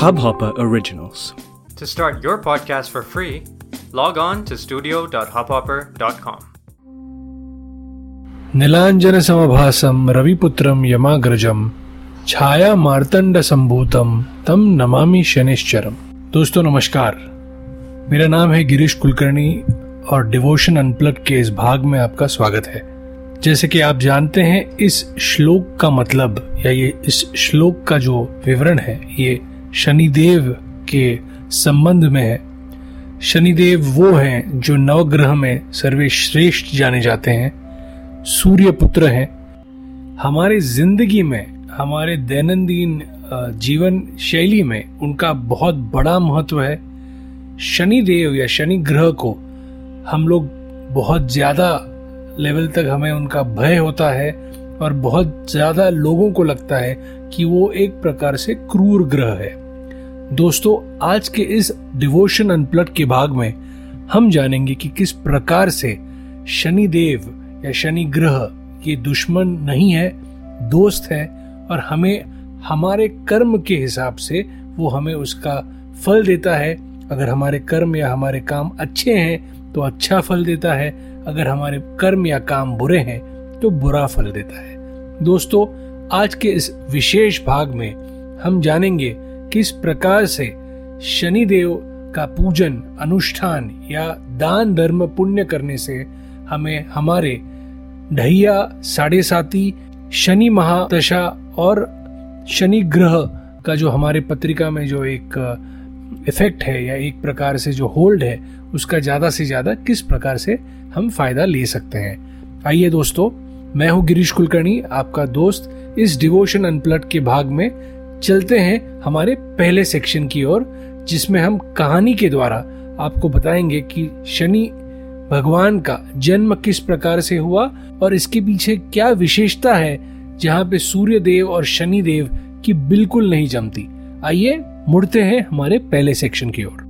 Hubhopper Originals. To start your podcast for free, log on to studio.hubhopper.com. Nilanjan समभासम रविपुत्रम यमाग्रजम छाया मार्तंड संभूतम तम नमामि शनिश्चरम दोस्तों नमस्कार मेरा नाम है गिरीश कुलकर्णी और डिवोशन अनप्लग के इस भाग में आपका स्वागत है जैसे कि आप जानते हैं, इस श्लोक का मतलब या ये इस श्लोक का जो विवरण है, ये शनिदेव के संबंध में है। शनिदेव वो हैं जो नवग्रह में सर्वश्रेष्ठ जाने जाते हैं, सूर्य पुत्र हैं। हमारे ज़िंदगी में, हमारे दैनंदिन जीवन शैली में उनका बहुत बड़ा महत्व है। शनिदेव या शनि ग्रह को हम लोग बहुत ज़्यादा लेवल तक हमें उनका भय होता है और बहुत ज़्यादा लोगों को लगता है कि वो एक प्रकार से क्रूर ग्रह है। दोस्तों, आज के इस डिवोशन अनप्लट के भाग में हम जानेंगे कि किस प्रकार से शनि देव या शनि ग्रह ये दुश्मन नहीं है, दोस्त है और हमें हमारे कर्म के हिसाब से वो हमें उसका फल देता है। अगर हमारे कर्म या हमारे काम अच्छे हैं तो अच्छा फल देता है। अगर हमारे कर्म या काम बुरे हैं तो बुरा फल देता है। दोस्तों, आज के इस विशेष भाग में हम जानेंगे किस प्रकार से शनि देव का पूजन, अनुष्ठान या दान धर्म पुण्य करने से हमें हमारे ढैया साढ़े साती शनि महादशा और शनि ग्रह का जो हमारे पत्रिका में जो एक इफ़ेक्ट है या एक प्रकार से जो होल्ड है उसका ज़्यादा से ज़्यादा किस प्रकार से हम फ़ायदा ले सकते हैं? आइए दोस्तों, मैं हूँ गिरीश कुलकर्णी, आपका दोस्त इस डिवोशन अनप्लट के भाग में चलते हैं हमारे पहले सेक्शन की ओर, जिसमें हम कहानी के द्वारा आपको बताएँगे कि शनि भगवान का जन्म किस प्रकार से हुआ और इसके पीछे क्या विशेषता है जहाँ पे सूर्य देव और शनि देव की बिल्कुल नहीं जमती। आइए मुड़ते हैं हमारे पहले सेक्शन की ओर।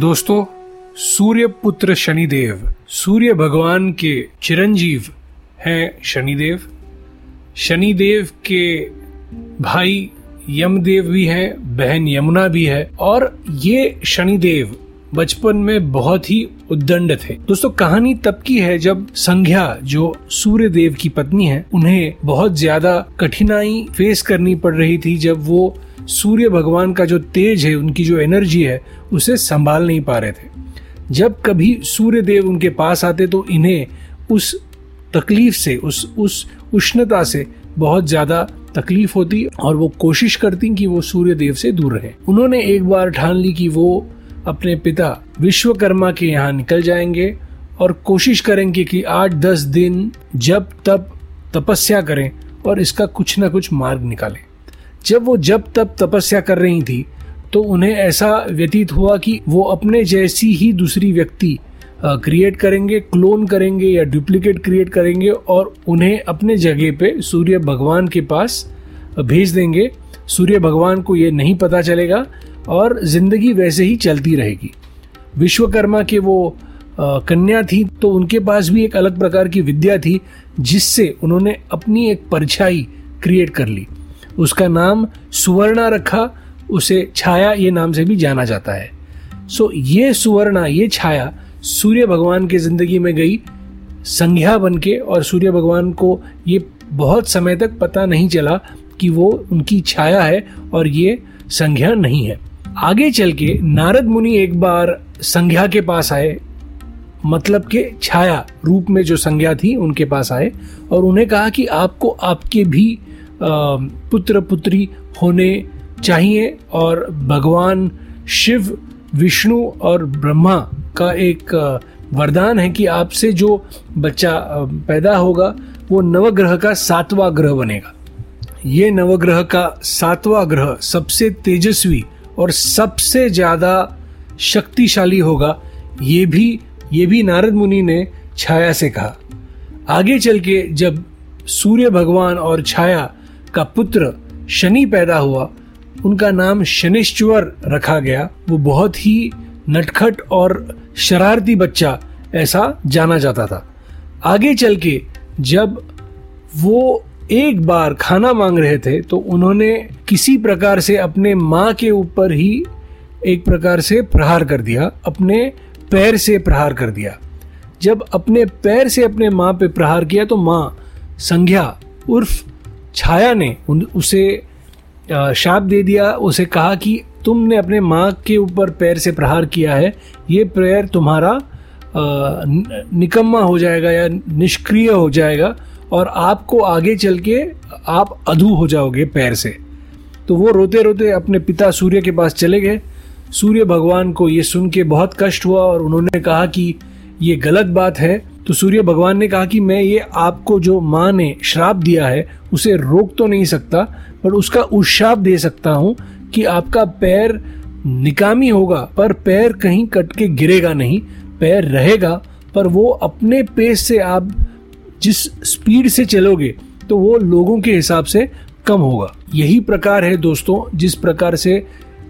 दोस्तों सूर्य पुत्र शनिदेव, सूर्य भगवान के चिरंजीव हैं शनिदेव। शनिदेव के भाई यमदेव भी हैं, बहन यमुना भी है, और ये शनिदेव बचपन में बहुत ही उद्दंड थे। दोस्तों, कहानी तब की है जब संध्या, जो सूर्य देव की पत्नी है, उन्हें बहुत ज़्यादा कठिनाई फेस करनी पड़ रही थी जब वो सूर्य भगवान का जो तेज है, उनकी जो एनर्जी है, उसे संभाल नहीं पा रहे थे। जब कभी सूर्य देव उनके पास आते तो इन्हें उस तकलीफ़ से, उस उस उष्णता से बहुत ज़्यादा तकलीफ़ होती और वो कोशिश करती कि वो सूर्य देव से दूर रहे। उन्होंने एक बार ठान ली कि वो अपने पिता विश्वकर्मा के यहाँ निकल जाएँगे और कोशिश करेंगे कि आठ दस दिन जब तब तपस्या करें और इसका कुछ ना कुछ मार्ग निकालें। जब वो जब तब तपस्या कर रही थी तो उन्हें ऐसा व्यतीत हुआ कि वो अपने जैसी ही दूसरी व्यक्ति क्रिएट करेंगे क्लोन करेंगे या डुप्लीकेट क्रिएट करेंगे और उन्हें अपने जगह पे सूर्य भगवान के पास भेज देंगे। सूर्य भगवान को ये नहीं पता चलेगा और ज़िंदगी वैसे ही चलती रहेगी। विश्वकर्मा के वो कन्या थी तो उनके पास भी एक अलग प्रकार की विद्या थी, जिससे उन्होंने अपनी एक परछाई क्रिएट कर ली। उसका नाम सुवर्णा रखा, उसे छाया ये नाम से भी जाना जाता है। सो ये सुवर्णा, ये छाया सूर्य भगवान के ज़िंदगी में गई संज्ञा बन के और सूर्य भगवान को ये बहुत समय तक पता नहीं चला कि वो उनकी छाया है और ये संज्ञा नहीं है। आगे चल के नारद मुनि एक बार संज्ञा के पास आए मतलब के छाया रूप में जो संज्ञा थी उनके पास आए और उन्हें कहा कि आपको आपके भी पुत्र पुत्री होने चाहिए और भगवान शिव, विष्णु और ब्रह्मा का एक वरदान है कि आपसे जो बच्चा पैदा होगा, वो नवग्रह का सातवां ग्रह बनेगा। ये नवग्रह का सातवां ग्रह सबसे तेजस्वी और सबसे ज़्यादा शक्तिशाली होगा, ये भी ये भी नारद मुनि ने छाया से कहा। आगे चल के जब सूर्य भगवान और छाया का पुत्र शनि पैदा हुआ, उनका नाम शनिश्चर रखा गया। वो बहुत ही नटखट और शरारती बच्चा, ऐसा जाना जाता था। आगे चल के जब वो एक बार खाना मांग रहे थे तो उन्होंने किसी प्रकार से अपने माँ के ऊपर ही एक प्रकार से प्रहार कर दिया, अपने पैर से प्रहार कर दिया। जब अपने पैर से अपने माँ पे प्रहार किया तो माँ, संज्ञा, उर्फ़ छाया ने उन, उसे शाप दे दिया उसे कहा कि तुमने अपने माँ के ऊपर पैर से प्रहार किया है। ये पैर तुम्हारा निकम्मा हो जाएगा या निष्क्रिय हो जाएगा और आपको आगे चल के आप अधू हो जाओगे पैर से। तो वो रोते रोते अपने पिता सूर्य के पास चले गए। सूर्य भगवान को ये सुन के बहुत कष्ट हुआ और उन्होंने कहा कि ये गलत बात है। तो सूर्य भगवान ने कहा कि मैं ये आपको जो माँ ने श्राप दिया है, उसे रोक तो नहीं सकता, पर उसका उशाप दे सकता हूँ कि आपका पैर निकामी होगा, पर पैर कहीं कट के गिरेगा नहीं, पैर रहेगा, पर वो अपने पेस से आप जिस स्पीड से चलोगे तो वो लोगों के हिसाब से कम होगा। यही प्रकार है दोस्तों, जिस प्रकार से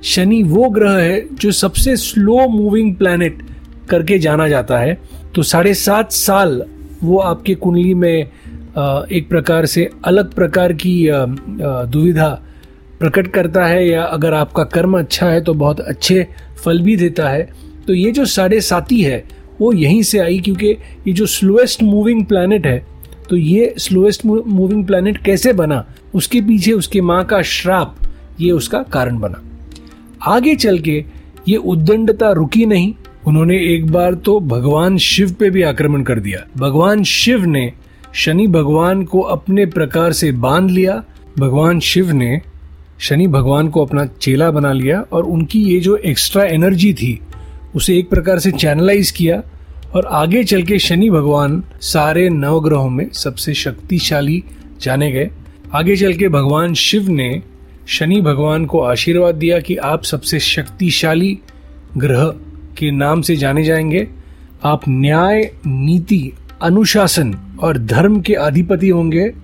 शनि वो ग्रह है जो सबसे स्लो मूविंग प्लैनेट करके जाना जाता है। तो साढ़े सात साल वो आपके कुंडली में एक प्रकार से अलग प्रकार की दुविधा प्रकट करता है या अगर आपका कर्म अच्छा है तो बहुत अच्छे फल भी देता है। तो ये जो साढ़े साती है, वो यहीं से आई क्योंकि ये जो स्लोएस्ट मूविंग प्लानट है तो ये स्लोएस्ट मूविंग प्लानट कैसे बना? उसके पीछे उसके माँ का श्राप, ये उसका कारण बना। आगे चल के ये उद्दंडता रुकी नहीं उन्होंने एक बार तो भगवान शिव पे भी आक्रमण कर दिया। भगवान शिव ने शनि भगवान को अपने प्रकार से बाँध लिया। भगवान शिव ने शनि भगवान को अपना चेला बना लिया और उनकी ये जो एक्स्ट्रा एनर्जी थी, उसे एक प्रकार से चैनलाइज किया और आगे चल के शनि भगवान सारे नवग्रहों में सबसे शक्तिशाली जाने गए। आगे चल के भगवान शिव ने शनि भगवान को आशीर्वाद दिया कि आप सबसे शक्तिशाली ग्रह के नाम से जाने जाएँगे। आप न्याय, नीति, अनुशासन और धर्म के अधिपति होंगे।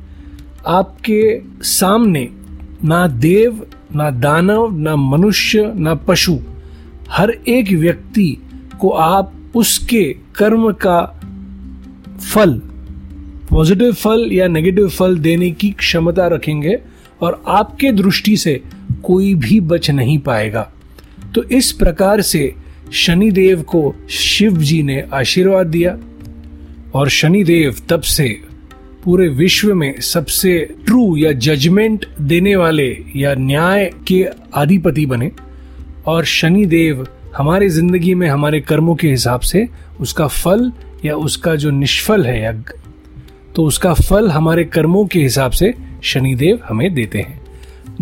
आपके सामने ना देव, ना दानव, ना मनुष्य, ना पशु, हर एक व्यक्ति को आप उसके कर्म का फल पॉजिटिव फल या नेगेटिव फल देने की क्षमता रखेंगे और आपके दृष्टि से कोई भी बच नहीं पाएगा। तो इस प्रकार से शनिदेव को शिव जी ने आशीर्वाद दिया और शनिदेव तब से पूरे विश्व में सबसे ट्रू या जजमेंट देने वाले या न्याय के अधिपति बने और शनिदेव हमारे ज़िंदगी में हमारे कर्मों के हिसाब से उसका फल या उसका जो निष्फल है या तो उसका फल हमारे कर्मों के हिसाब से शनिदेव हमें देते हैं।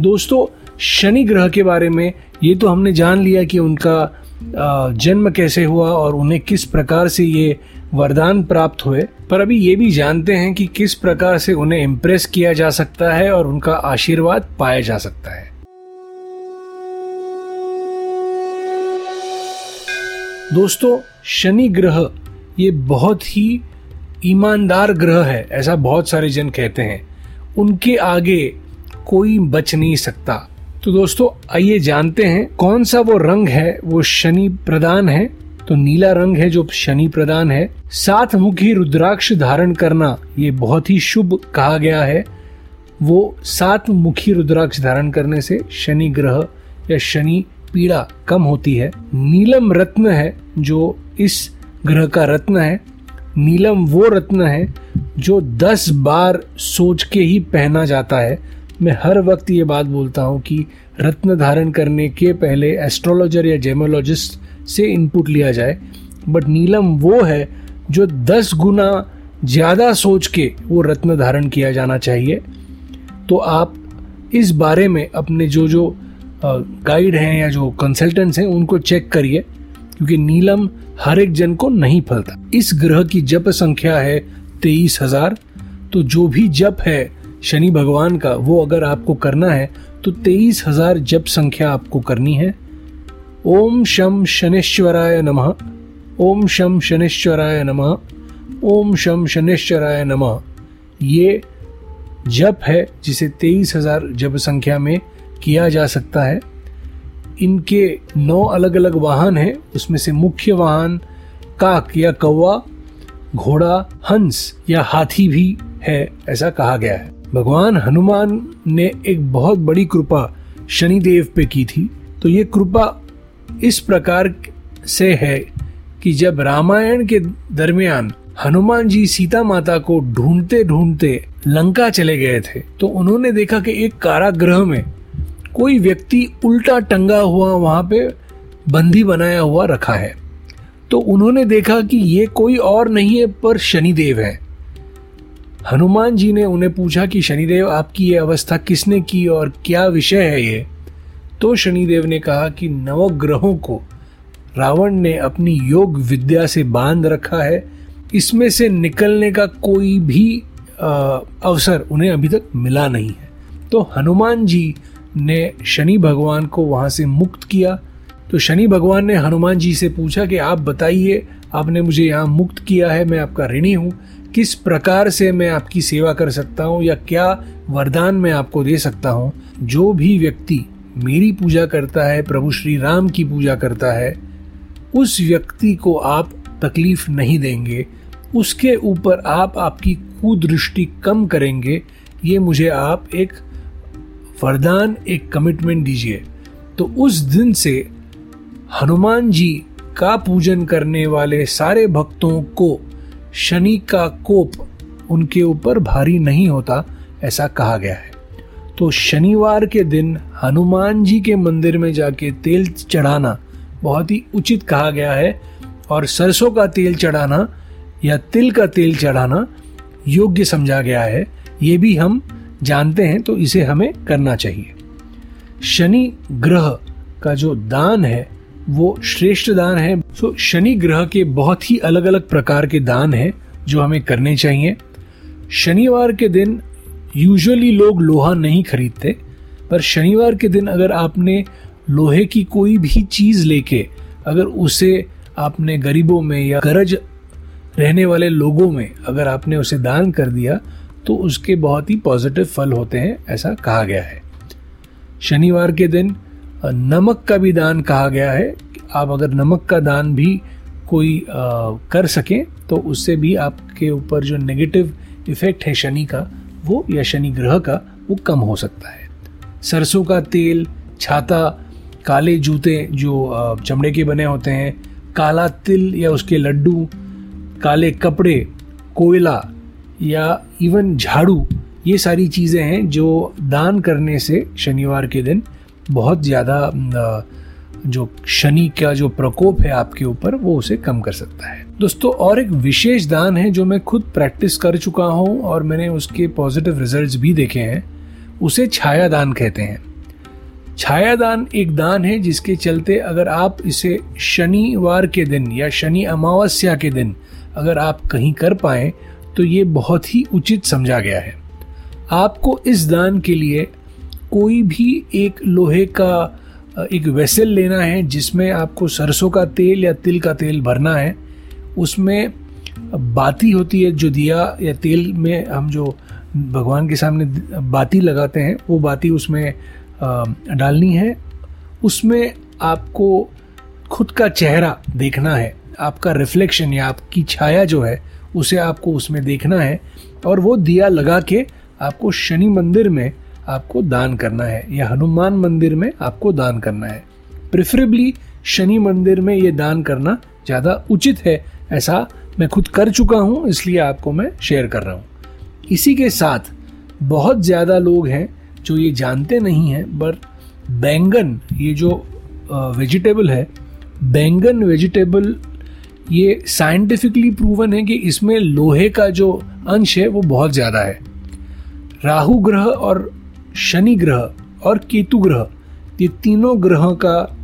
दोस्तों, शनि ग्रह के बारे में ये तो हमने जान लिया कि उनका जन्म कैसे हुआ और उन्हें किस प्रकार से ये वरदान प्राप्त हुए। पर अभी ये भी जानते हैं कि किस प्रकार से उन्हें इम्प्रेस किया जा सकता है और उनका आशीर्वाद पाया जा सकता है। दोस्तों, शनि ग्रह ये बहुत ही ईमानदार ग्रह है, ऐसा बहुत सारे जन कहते हैं। उनके आगे कोई बच नहीं सकता। तो दोस्तों, आइए जानते हैं कौन सा वो रंग है, वो शनि प्रदान है। तो नीला रंग है जो शनि प्रदान है। सात मुखी रुद्राक्ष धारण करना, ये बहुत ही शुभ कहा गया है। वो सात मुखी रुद्राक्ष धारण करने से शनि ग्रह या शनि पीड़ा कम होती है। नीलम रत्न है जो इस ग्रह का रत्न है। नीलम वो रत्न है जो दस बार सोच के ही पहना जाता है। मैं हर वक्त ये बात बोलता हूँ कि रत्न धारण करने के पहले एस्ट्रोलॉजर या जेमोलॉजिस्ट से इनपुट लिया जाए बट नीलम वो है जो दस गुना ज़्यादा सोच के वो रत्न धारण किया जाना चाहिए। तो आप इस बारे में अपने जो जो गाइड हैं या जो कंसल्टेंट्स हैं, उनको चेक करिए, क्योंकि नीलम हर एक जन को नहीं फलता। इस ग्रह की जप संख्या है तेईस हज़ार तो जो भी जप है शनि भगवान का वो अगर आपको करना है तो तेईस हज़ार जप संख्या आपको करनी है। ओम शम शनिश्वराय नमः। ओम शम शनिश्वराय नमः। ओम शम शनिश्वराय नमः। ये जप है जिसे तेईस हज़ार जप संख्या में किया जा सकता है। इनके नौ अलग अलग वाहन हैं। उसमें से मुख्य वाहन काक या कौवा, घोड़ा, हंस या हाथी भी है, ऐसा कहा गया है। भगवान हनुमान ने एक बहुत बड़ी कृपा शनिदेव पे की थी। तो ये कृपा इस प्रकार से है कि जब रामायण के दरमियान हनुमान जी सीता माता को ढूंढते ढूंढते लंका चले गए थे तो उन्होंने देखा कि एक कारागृह में कोई व्यक्ति उल्टा टंगा हुआ वहाँ पे बंदी बनाया हुआ रखा है। तो उन्होंने देखा कि ये कोई और नहीं है, पर शनिदेव है। हनुमान जी ने उन्हें पूछा कि शनिदेव आपकी ये अवस्था किसने की और क्या विषय है ये? तो शनिदेव ने कहा कि नवग्रहों को रावण ने अपनी योग विद्या से बाँध रखा है। इसमें से निकलने का कोई भी आ, अवसर उन्हें अभी तक मिला नहीं है। तो हनुमान जी ने शनि भगवान को वहाँ से मुक्त किया। तो शनि भगवान ने हनुमान जी से पूछा कि आप बताइए आपने मुझे यहाँ मुक्त किया है मैं आपका ऋणी हूँ। किस प्रकार से मैं आपकी सेवा कर सकता हूँ या क्या वरदान मैं आपको दे सकता हूँ? जो भी व्यक्ति मेरी पूजा करता है, प्रभु श्री राम की पूजा करता है, उस व्यक्ति को आप तकलीफ़ नहीं देंगे। उसके ऊपर आप आपकी कुदृष्टि कम करेंगे। ये मुझे आप एक वरदान, एक कमिटमेंट दीजिए। तो उस दिन से हनुमान जी का पूजन करने वाले सारे भक्तों को शनि का कोप उनके ऊपर भारी नहीं होता, ऐसा कहा गया है। तो शनिवार के दिन हनुमान जी के मंदिर में जाके तेल चढ़ाना बहुत ही उचित कहा गया है, और सरसों का तेल चढ़ाना या तिल का तेल चढ़ाना योग्य समझा गया है, ये भी हम जानते हैं तो इसे हमें करना चाहिए। शनि ग्रह का जो दान है वो श्रेष्ठ दान है। तो शनि ग्रह के बहुत ही अलग अलग प्रकार के दान हैं जो हमें करने चाहिए। शनिवार के दिन यूजुअली लोग लोहा नहीं खरीदते, पर शनिवार के दिन अगर आपने लोहे की कोई भी चीज़ लेके, अगर उसे आपने गरीबों में या गरज रहने वाले लोगों में अगर आपने उसे दान कर दिया तो उसके बहुत ही पॉजिटिव फल होते हैं, ऐसा कहा गया है। शनिवार के दिन नमक का भी दान कहा गया है आप अगर नमक का दान भी कोई आ, कर सकें तो उससे भी आपके ऊपर जो नेगेटिव इफ़ेक्ट है शनि का वो या शनि ग्रह का वो कम हो सकता है। सरसों का तेल छाता काले जूते जो चमड़े के बने होते हैं काला तिल या उसके लड्डू काले कपड़े कोयला या इवन झाड़ू ये सारी चीज़ें हैं जो दान करने से शनिवार के दिन बहुत ज़्यादा जो शनि का जो प्रकोप है आपके ऊपर, वो उसे कम कर सकता है। दोस्तों, और एक विशेष दान है जो मैं खुद प्रैक्टिस कर चुका हूँ और मैंने उसके पॉजिटिव रिजल्ट्स भी देखे हैं, उसे छाया दान कहते हैं। छाया दान एक दान है जिसके चलते अगर आप इसे शनिवार के दिन या शनि अमावस्या के दिन अगर आप कहीं कर पाए तो ये बहुत ही उचित समझा गया है। आपको इस दान के लिए कोई भी एक लोहे का, एक वेसल लेना है, जिसमें आपको सरसों का तेल या तिल का तेल भरना है, उसमें बाती होती है, जो दिया या तेल में हम जो भगवान के सामने बाती लगाते हैं, वो बाती उसमें डालनी है। उसमें आपको खुद का चेहरा देखना है, आपका रिफ्लेक्शन या आपकी छाया जो है, उसे आपको उसमें देखना है, और वो दिया लगा के आपको शनि मंदिर में आपको दान करना है, या हनुमान मंदिर में आपको दान करना है। प्रिफरेबली शनि मंदिर में ये दान करना ज़्यादा उचित है, ऐसा मैं खुद कर चुका हूँ, इसलिए आपको मैं शेयर कर रहा हूँ। इसी के साथ बहुत ज़्यादा लोग हैं जो ये जानते नहीं हैं पर बैंगन ये जो वेजिटेबल है, बैंगन वेजिटेबल ये साइंटिफिकली प्रूवन है कि इसमें लोहे का जो अंश है वो बहुत ज़्यादा है। राहु ग्रह और शनि ग्रह और केतु ग्रह, ये तीनों ग्रहों का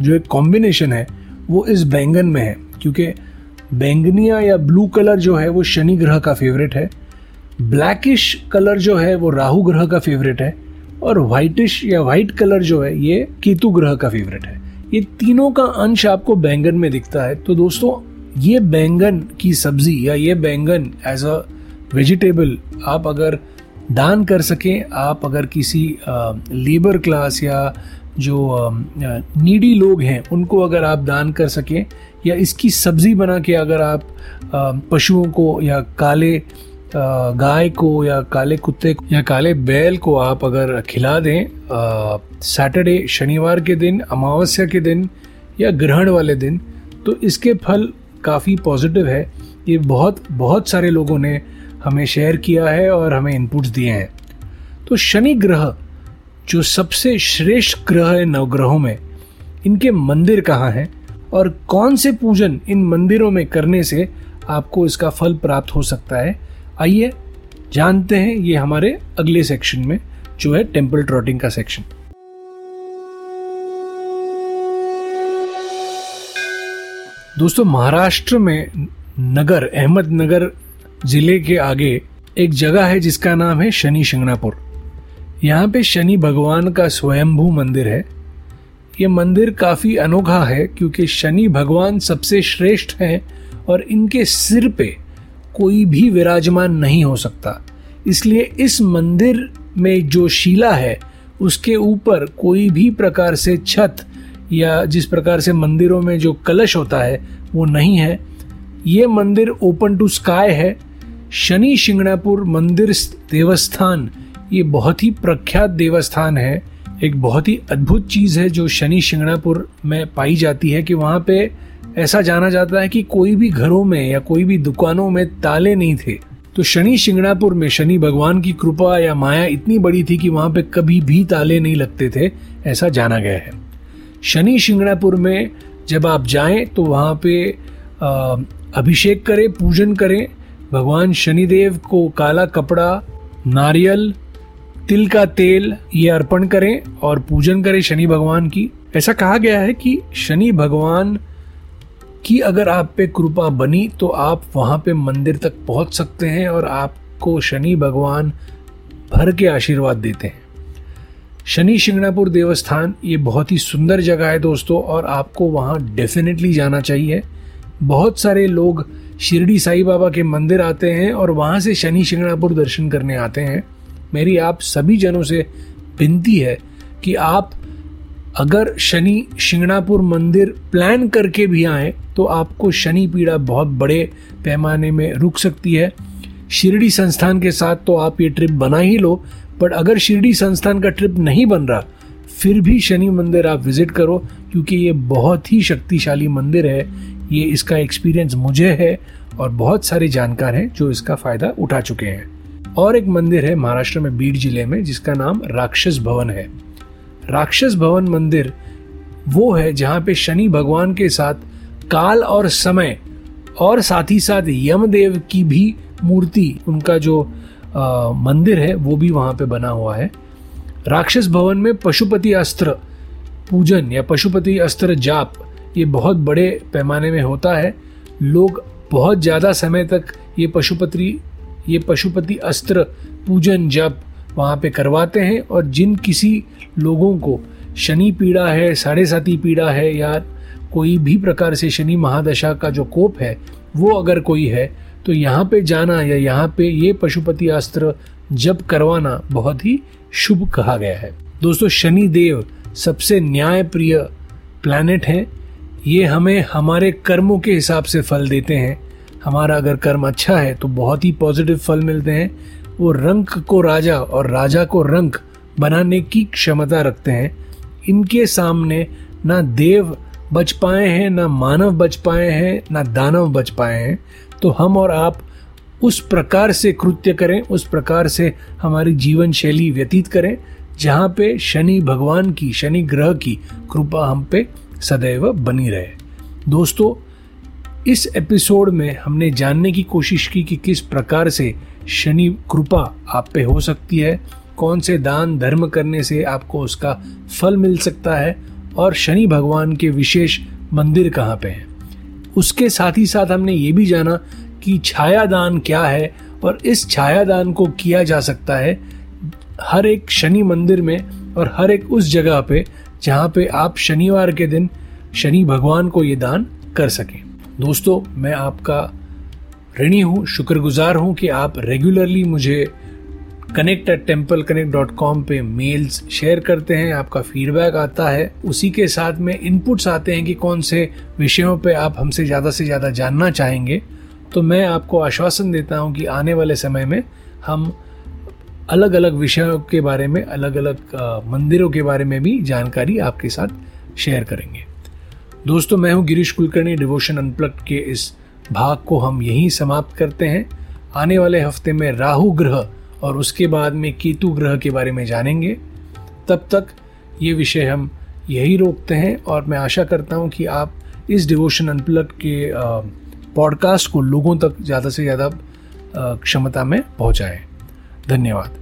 जो एक कॉम्बिनेशन है, वो इस बैंगन में है, क्योंकि बैंगनिया या ब्लू कलर जो है, वो शनि ग्रह का फेवरेट है ब्लैकिश कलर जो है, वो राहु ग्रह का फेवरेट है, और व्हाइटिश या व्हाइट कलर जो है, ये केतु ग्रह का फेवरेट है। ये तीनों का अंश आपको बैंगन में दिखता है। तो दोस्तों, ये बैंगन की सब्ज़ी या ये बैंगन एज अ वेजिटेबल आप अगर दान कर सकें। आप अगर किसी लेबर क्लास या जो नीडी लोग हैं, उनको अगर आप दान कर सकें या इसकी सब्ज़ी बना के अगर आप पशुओं को या काले गाय को या काले कुत्ते या काले बैल को आप अगर खिला दें सैटरडे शनिवार के दिन, अमावस्या के दिन या ग्रहण वाले दिन तो इसके फल काफ़ी पॉजिटिव है। ये बहुत बहुत सारे लोगों ने हमें शेयर किया है और हमें इनपुट्स दिए हैं। तो शनि ग्रह, जो सबसे श्रेष्ठ ग्रह है नवग्रहों में, इनके मंदिर कहाँ हैं और कौन से पूजन इन मंदिरों में करने से आपको इसका फल प्राप्त हो सकता है, आइए जानते हैं ये हमारे अगले सेक्शन में, जो है टेंपल ट्रॉटिंग का सेक्शन दोस्तों, महाराष्ट्र में नगर, अहमदनगर ज़िले के आगे एक जगह है जिसका नाम है शनि शिंगणापुर यहाँ पे शनि भगवान का स्वयंभू मंदिर है। ये मंदिर काफ़ी अनोखा है क्योंकि शनि भगवान सबसे श्रेष्ठ हैं और इनके सिर पे कोई भी विराजमान नहीं हो सकता। इसलिए इस मंदिर में जो शिला है, उसके ऊपर कोई भी प्रकार से छत या जिस प्रकार से मंदिरों में जो कलश होता है, वो नहीं है। ये मंदिर ओपन टू स्काई है। शनि शिंगणापुर मंदिर देवस्थान, ये बहुत ही प्रख्यात देवस्थान है। एक बहुत ही अद्भुत चीज़ है जो शनि शिंगणापुर में पाई जाती है कि वहाँ पे ऐसा जाना जाता है कि कोई भी घरों में या कोई भी दुकानों में ताले नहीं थे। तो शनि शिंगणापुर में शनि भगवान की कृपा या माया इतनी बड़ी थी कि वहाँ पे कभी भी ताले नहीं लगते थे, ऐसा जाना गया है। शनि शिंगणापुर में जब आप जाएँ तो वहाँ पे अभिषेक करें, पूजन करें भगवान शनिदेव को काला कपड़ा, नारियल, तिल का तेल ये अर्पण करें और पूजन करें शनि भगवान की। ऐसा कहा गया है कि शनि भगवान की अगर आप पे कृपा बनी तो आप वहाँ पे मंदिर तक पहुँच सकते हैं और आपको शनि भगवान भर के आशीर्वाद देते हैं। शनि शिंगणापुर देवस्थान ये बहुत ही सुंदर जगह है दोस्तों, और आपको वहाँ डेफिनेटली जाना चाहिए। बहुत सारे लोग शिरडी साई बाबा के मंदिर आते हैं और वहाँ से शनि शिंगणापुर दर्शन करने आते हैं। मेरी आप सभी जनों से विनती है कि आप अगर शनि शिंगणापुर मंदिर प्लान करके भी आए तो आपको शनि पीड़ा बहुत बड़े पैमाने में रुक सकती है। शिरडी संस्थान के साथ तो आप ये ट्रिप बना ही लो बट अगर शिरडी संस्थान का ट्रिप नहीं बन रहा, फिर भी शनि मंदिर आप विज़िट करो, क्योंकि ये बहुत ही शक्तिशाली मंदिर है। ये इसका एक्सपीरियंस मुझे है और बहुत सारे जानकार हैं जो इसका फ़ायदा उठा चुके हैं। और एक मंदिर है महाराष्ट्र में बीड ज़िले में जिसका नाम राक्षस भवन है। राक्षस भवन मंदिर वो है जहाँ पे शनि भगवान के साथ काल और समय और साथ ही साथ यमदेव की भी मूर्ति उनका जो आ, मंदिर है वो भी वहाँ पे बना हुआ है। राक्षस भवन में पशुपति अस्त्र पूजन या पशुपति अस्त्र जाप ये बहुत बड़े पैमाने में होता है। लोग बहुत ज़्यादा समय तक ये पशुपति ये पशुपति अस्त्र पूजन जप वहाँ पे करवाते हैं और जिन किसी लोगों को शनि पीड़ा है, साढ़े साती पीड़ा है या कोई भी प्रकार से शनि महादशा का जो कोप है, वो अगर कोई है तो यहाँ पे जाना या यहाँ पे ये पशुपति अस्त्र जब करवाना बहुत ही शुभ कहा गया है। दोस्तों, शनि देव सबसे न्याय प्रिय प्लैनेट है। ये हमें हमारे कर्मों के हिसाब से फल देते हैं। हमारा अगर कर्म अच्छा है तो बहुत ही पॉजिटिव फल मिलते हैं। वो रंक को राजा और राजा को रंक बनाने की क्षमता रखते हैं। इनके सामने ना देव बच पाए हैं, ना मानव बच पाए हैं, ना दानव बच पाए हैं। तो हम और आप उस प्रकार से कृत्य करें, उस प्रकार से हमारी जीवन शैली व्यतीत करें, जहाँ पे शनि भगवान की, शनि ग्रह की कृपा हम पे सदैव बनी रहे। दोस्तों, इस एपिसोड में हमने जानने की कोशिश की कि किस प्रकार से शनि कृपा आप पे हो सकती है, कौन से दान धर्म करने से आपको उसका फल मिल सकता है, और शनि भगवान के विशेष मंदिर कहाँ पे हैं। उसके साथ ही साथ हमने ये भी जाना कि छाया दान क्या है और इस छाया दान को किया जा सकता है हर एक शनि मंदिर में और हर एक उस जगह पे जहाँ पे आप शनिवार के दिन शनि भगवान को ये दान कर सकें। दोस्तों, मैं आपका ऋणी हूँ, शुक्रगुजार हूँ कि आप रेगुलरली मुझे connect at temple connect dot com पर मेल्स शेयर करते हैं, आपका फीडबैक आता है। उसी के साथ में इनपुट्स आते हैं कि कौन से विषयों पे आप हमसे ज़्यादा से ज़्यादा जानना चाहेंगे। तो मैं आपको आश्वासन देता हूँ कि आने वाले समय में हम अलग अलग विषयों के बारे में अलग अलग मंदिरों के बारे में भी जानकारी आपके साथ शेयर करेंगे। दोस्तों, मैं हूँ गिरीश कुलकर्णी डिवोशन अनप्लग के इस भाग को हम यहीं समाप्त करते हैं। आने वाले हफ़्ते में राहु ग्रह और उसके बाद में केतु ग्रह के बारे में जानेंगे। तब तक ये विषय हम यही रोकते हैं और मैं आशा करता हूँ कि आप इस डिवोशन अनप्लग के पॉडकास्ट को लोगों तक ज़्यादा से ज़्यादा क्षमता में पहुँचाएँ। धन्यवाद।